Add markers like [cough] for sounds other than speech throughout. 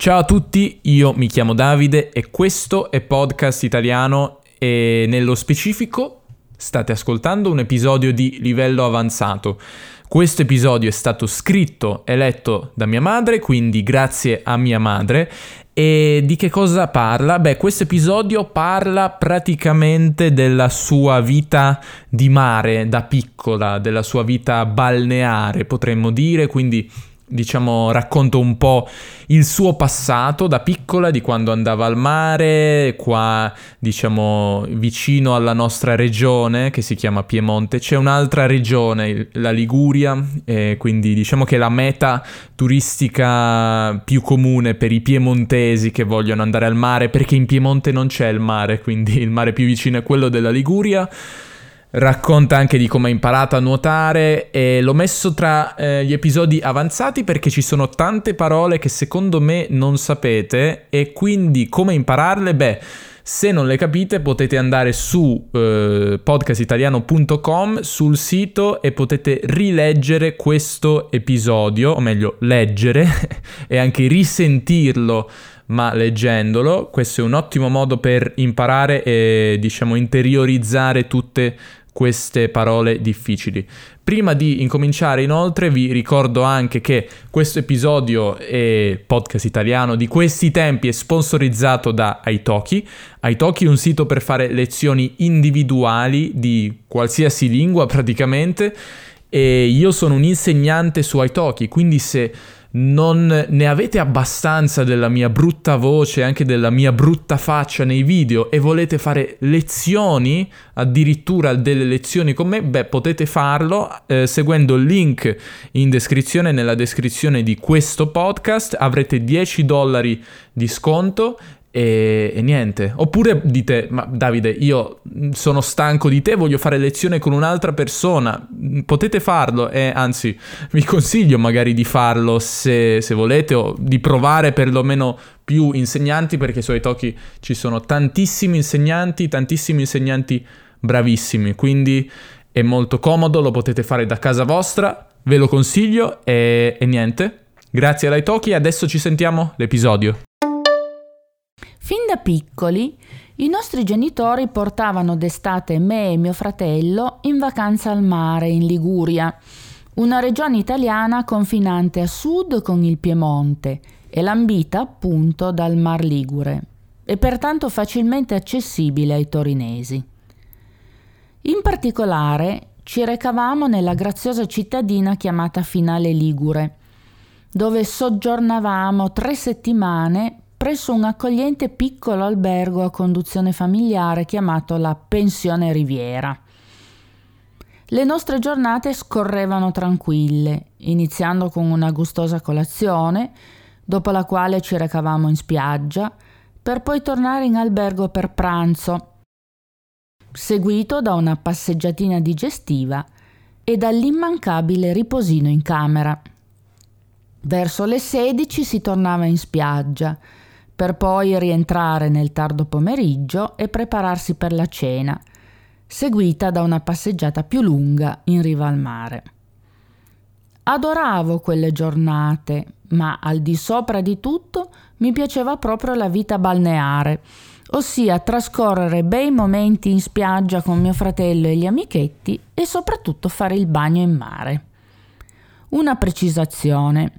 Ciao a tutti, io mi chiamo Davide e questo è Podcast Italiano e nello specifico state ascoltando un episodio di livello avanzato. Questo episodio è stato scritto e letto da mia madre, quindi grazie a mia madre. E di che cosa parla? Beh, questo episodio parla praticamente della sua vita di mare da piccola, della sua vita balneare, potremmo dire, quindi diciamo, racconto un po' il suo passato da piccola, di quando andava al mare, qua, diciamo, vicino alla nostra regione che si chiama Piemonte. C'è un'altra regione, la Liguria, e quindi diciamo che la meta turistica più comune per i piemontesi che vogliono andare al mare, perché in Piemonte non c'è il mare, quindi il mare più vicino è quello della Liguria racconta anche di come ha imparato a nuotare e l'ho messo tra eh, gli episodi avanzati perché ci sono tante parole che secondo me non sapete e quindi come impararle? Beh, se non le capite potete andare su eh, podcastitaliano.com sul sito e potete rileggere questo episodio, o meglio leggere [laughs] e anche risentirlo ma leggendolo. Questo è un ottimo modo per imparare e diciamo interiorizzare tutte queste parole difficili. Prima di incominciare inoltre vi ricordo anche che questo episodio è podcast italiano di questi tempi è sponsorizzato da Aitoki. Aitoki è un sito per fare lezioni individuali di qualsiasi lingua [laughs] praticamente e io sono un insegnante su Aitoki, quindi se non ne avete abbastanza della mia brutta voce, anche della mia brutta faccia nei video e volete fare lezioni, addirittura delle lezioni con me, beh potete farlo eh, seguendo il link in descrizione, nella descrizione di questo podcast, avrete 10 dollari di sconto e, e, niente. Oppure dite, ma Davide, io sono stanco di te, voglio fare lezione con un'altra persona. Potete farlo e anzi vi consiglio magari di farlo se, se volete o di provare perlomeno più insegnanti perché su Italki ci sono tantissimi insegnanti, tantissimi insegnanti bravissimi. Quindi è molto comodo, lo potete fare da casa vostra, ve lo consiglio e, e niente. Grazie all'Italki, adesso ci sentiamo l'episodio. Fin da piccoli i nostri genitori portavano d'estate me e mio fratello in vacanza al mare in Liguria, una regione italiana confinante a sud con il Piemonte e lambita appunto dal Mar Ligure e pertanto facilmente accessibile ai torinesi. In particolare ci recavamo nella graziosa cittadina chiamata Finale Ligure, dove soggiornavamo tre settimane presso un accogliente piccolo albergo a conduzione familiare chiamato la Pensione Riviera. Le nostre giornate scorrevano tranquille, iniziando con una gustosa colazione, dopo la quale ci recavamo in spiaggia, per poi tornare in albergo per pranzo, seguito da una passeggiatina digestiva e dall'immancabile riposino in camera. Verso le 16 si tornava in spiaggia, per poi rientrare nel tardo pomeriggio e prepararsi per la cena, seguita da una passeggiata più lunga in riva al mare. Adoravo quelle giornate, ma al di sopra di tutto mi piaceva proprio la vita balneare, ossia trascorrere bei momenti in spiaggia con mio fratello e gli amichetti e soprattutto fare il bagno in mare. Una precisazione.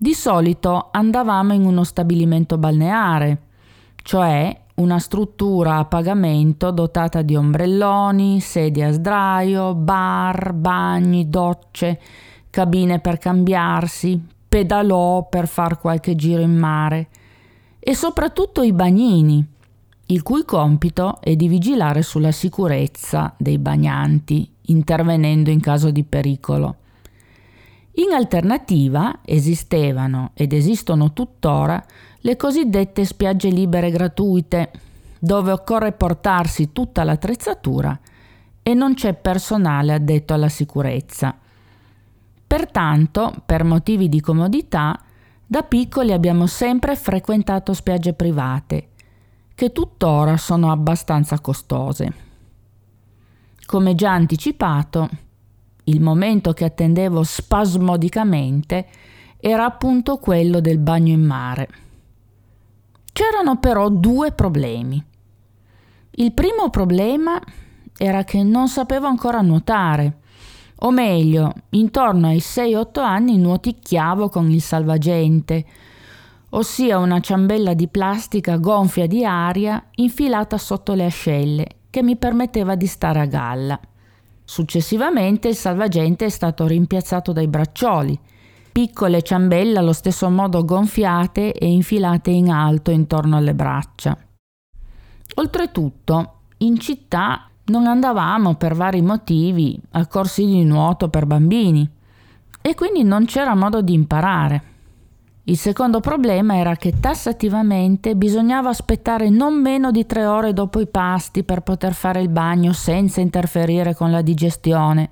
Di solito andavamo in uno stabilimento balneare, cioè una struttura a pagamento dotata di ombrelloni, sedie a sdraio, bar, bagni, docce, cabine per cambiarsi, pedalò per far qualche giro in mare e soprattutto i bagnini, il cui compito è di vigilare sulla sicurezza dei bagnanti, intervenendo in caso di pericolo. In alternativa esistevano ed esistono tuttora le cosiddette spiagge libere gratuite, dove occorre portarsi tutta l'attrezzatura e non c'è personale addetto alla sicurezza. Pertanto, per motivi di comodità, da piccoli abbiamo sempre frequentato spiagge private, che tuttora sono abbastanza costose. Come già anticipato, il momento che attendevo spasmodicamente era appunto quello del bagno in mare. C'erano però due problemi. Il primo problema era che non sapevo ancora nuotare, o meglio, intorno ai 6-8 anni nuoticchiavo con il salvagente, ossia una ciambella di plastica gonfia di aria infilata sotto le ascelle che mi permetteva di stare a galla. Successivamente il salvagente è stato rimpiazzato dai braccioli, piccole ciambelle allo stesso modo gonfiate e infilate in alto intorno alle braccia. Oltretutto, in città non andavamo per vari motivi a corsi di nuoto per bambini e quindi non c'era modo di imparare. Il secondo problema era che tassativamente bisognava aspettare non meno di tre ore dopo i pasti per poter fare il bagno senza interferire con la digestione.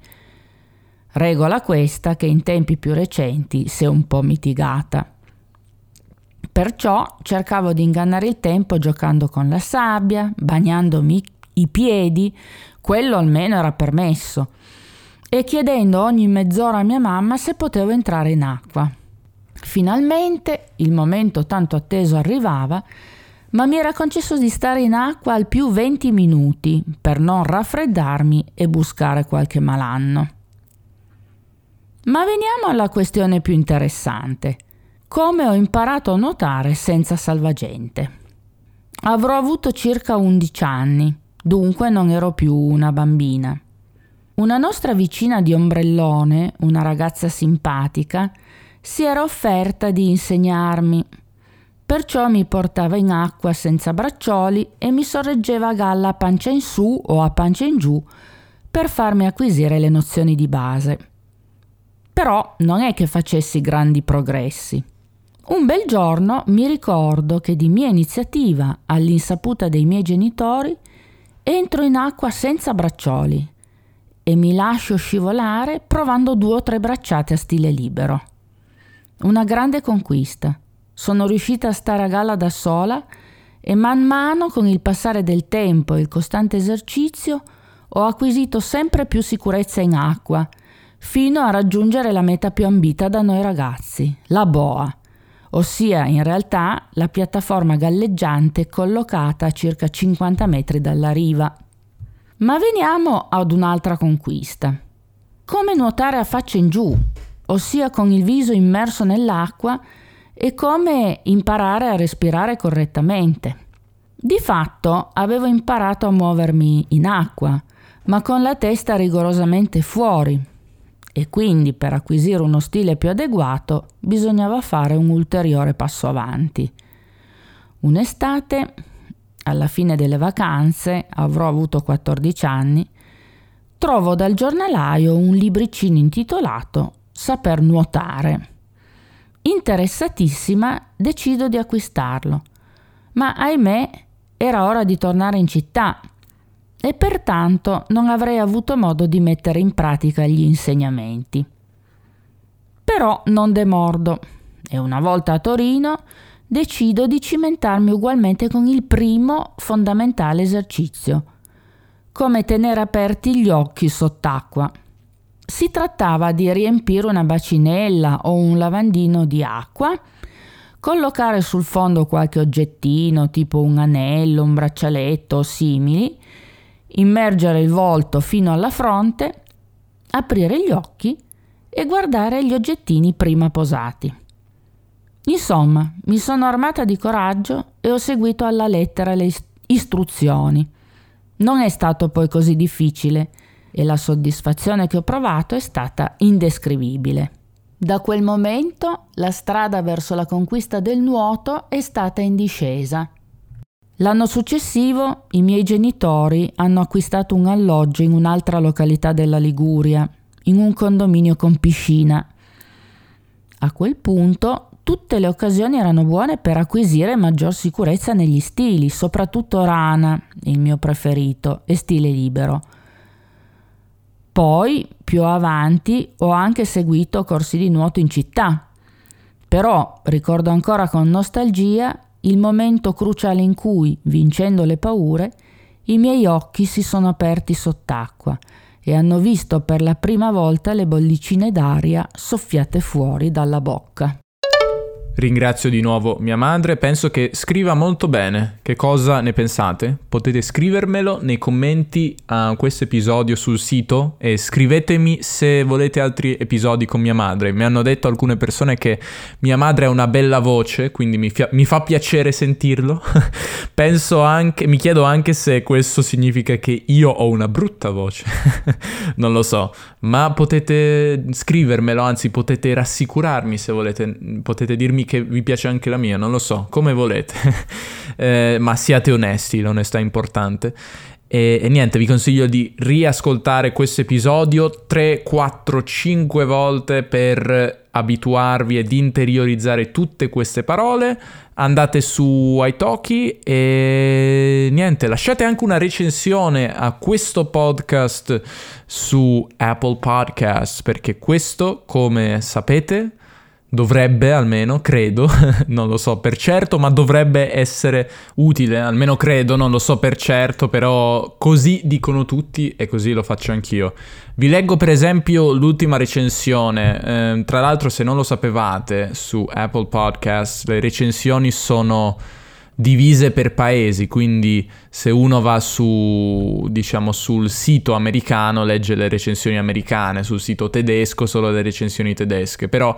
Regola questa che in tempi più recenti si è un po' mitigata. Perciò cercavo di ingannare il tempo giocando con la sabbia, bagnandomi i piedi, quello almeno era permesso, e chiedendo ogni mezz'ora a mia mamma se potevo entrare in acqua. Finalmente il momento tanto atteso arrivava, ma mi era concesso di stare in acqua al più 20 minuti per non raffreddarmi e buscare qualche malanno. Ma veniamo alla questione più interessante. Come ho imparato a nuotare senza salvagente? Avrò avuto circa 11 anni, dunque non ero più una bambina. Una nostra vicina di ombrellone, una ragazza simpatica, si era offerta di insegnarmi. Perciò mi portava in acqua senza braccioli e mi sorreggeva a galla a pancia in su o a pancia in giù per farmi acquisire le nozioni di base. Però non è che facessi grandi progressi. Un bel giorno mi ricordo che di mia iniziativa, all'insaputa dei miei genitori, entro in acqua senza braccioli e mi lascio scivolare provando due o tre bracciate a stile libero. Una grande conquista. Sono riuscita a stare a galla da sola e man mano con il passare del tempo e il costante esercizio ho acquisito sempre più sicurezza in acqua, fino a raggiungere la meta più ambita da noi ragazzi, la boa, ossia in realtà la piattaforma galleggiante collocata a circa 50 metri dalla riva. Ma veniamo ad un'altra conquista. Come nuotare a faccia in giù, ossia con il viso immerso nell'acqua, e come imparare a respirare correttamente. Di fatto avevo imparato a muovermi in acqua, ma con la testa rigorosamente fuori, e quindi per acquisire uno stile più adeguato bisognava fare un ulteriore passo avanti. Un'estate, alla fine delle vacanze, avrò avuto 14 anni, trovo dal giornalaio un libricino intitolato saper nuotare. Interessatissima decido di acquistarlo, ma ahimè era ora di tornare in città e pertanto non avrei avuto modo di mettere in pratica gli insegnamenti. Però non demordo e una volta a Torino decido di cimentarmi ugualmente con il primo fondamentale esercizio, come tenere aperti gli occhi sott'acqua. Si trattava di riempire una bacinella o un lavandino di acqua, collocare sul fondo qualche oggettino tipo un anello, un braccialetto o simili, immergere il volto fino alla fronte, aprire gli occhi e guardare gli oggettini prima posati. Insomma, mi sono armata di coraggio e ho seguito alla lettera le istruzioni. Non è stato poi così difficile e la soddisfazione che ho provato è stata indescrivibile. Da quel momento la strada verso la conquista del nuoto è stata in discesa. L'anno successivo i miei genitori hanno acquistato un alloggio in un'altra località della Liguria, in un condominio con piscina. A quel punto tutte le occasioni erano buone per acquisire maggior sicurezza negli stili, soprattutto rana, il mio preferito, e stile libero. Poi, più avanti, ho anche seguito corsi di nuoto in città. Però ricordo ancora con nostalgia il momento cruciale in cui, vincendo le paure, i miei occhi si sono aperti sott'acqua e hanno visto per la prima volta le bollicine d'aria soffiate fuori dalla bocca. Ringrazio di nuovo mia madre, penso che scriva molto bene. Che cosa ne pensate? Potete scrivermelo nei commenti a questo episodio sul sito e scrivetemi se volete altri episodi con mia madre. Mi hanno detto alcune persone che mia madre ha una bella voce, quindi mi, fia- mi fa piacere sentirlo. [laughs] penso anche, mi chiedo anche se questo significa che io ho una brutta voce. [laughs] non lo so, ma potete scrivermelo, anzi potete rassicurarmi se volete, potete dirmi che vi piace anche la mia, non lo so, come volete, [laughs] eh, ma siate onesti, l'onestà è importante. E, e, niente, vi consiglio di riascoltare questo episodio 3, 4, 5 volte per abituarvi ed interiorizzare tutte queste parole. Andate su Italki e niente, lasciate anche una recensione a questo podcast su Apple Podcast perché questo, come sapete, dovrebbe almeno, credo, [laughs] non lo so per certo, ma dovrebbe essere utile, almeno credo, non lo so per certo, però così dicono tutti e così lo faccio anch'io. Vi leggo per esempio l'ultima recensione, eh, tra l'altro se non lo sapevate su Apple Podcast le recensioni sono divise per paesi, quindi se uno va su, diciamo, sul sito americano legge le recensioni americane, sul sito tedesco solo le recensioni tedesche, però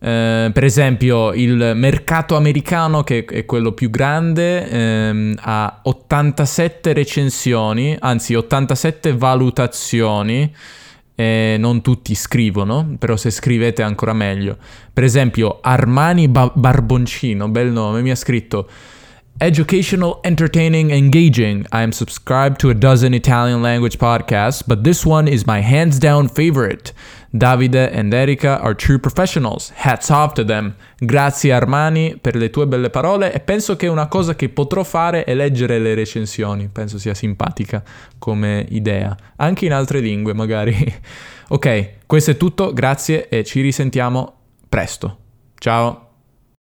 eh, per esempio il mercato americano, che è quello più grande, ehm, ha 87 recensioni, anzi 87 valutazioni. Eh, non tutti scrivono, però se scrivete ancora meglio. Per esempio, Armani ba- Barboncino, bel nome, mi ha scritto Educational, entertaining, engaging. I am subscribed to a dozen Italian language podcasts, but this one is my hands down favorite. Davide and Erika are true professionals. Hats off to them. Grazie Armani per le tue belle parole e penso che una cosa che potrò fare è leggere le recensioni. Penso sia simpatica come idea. Anche in altre lingue magari. [laughs] ok, questo è tutto, grazie e ci risentiamo presto. Ciao.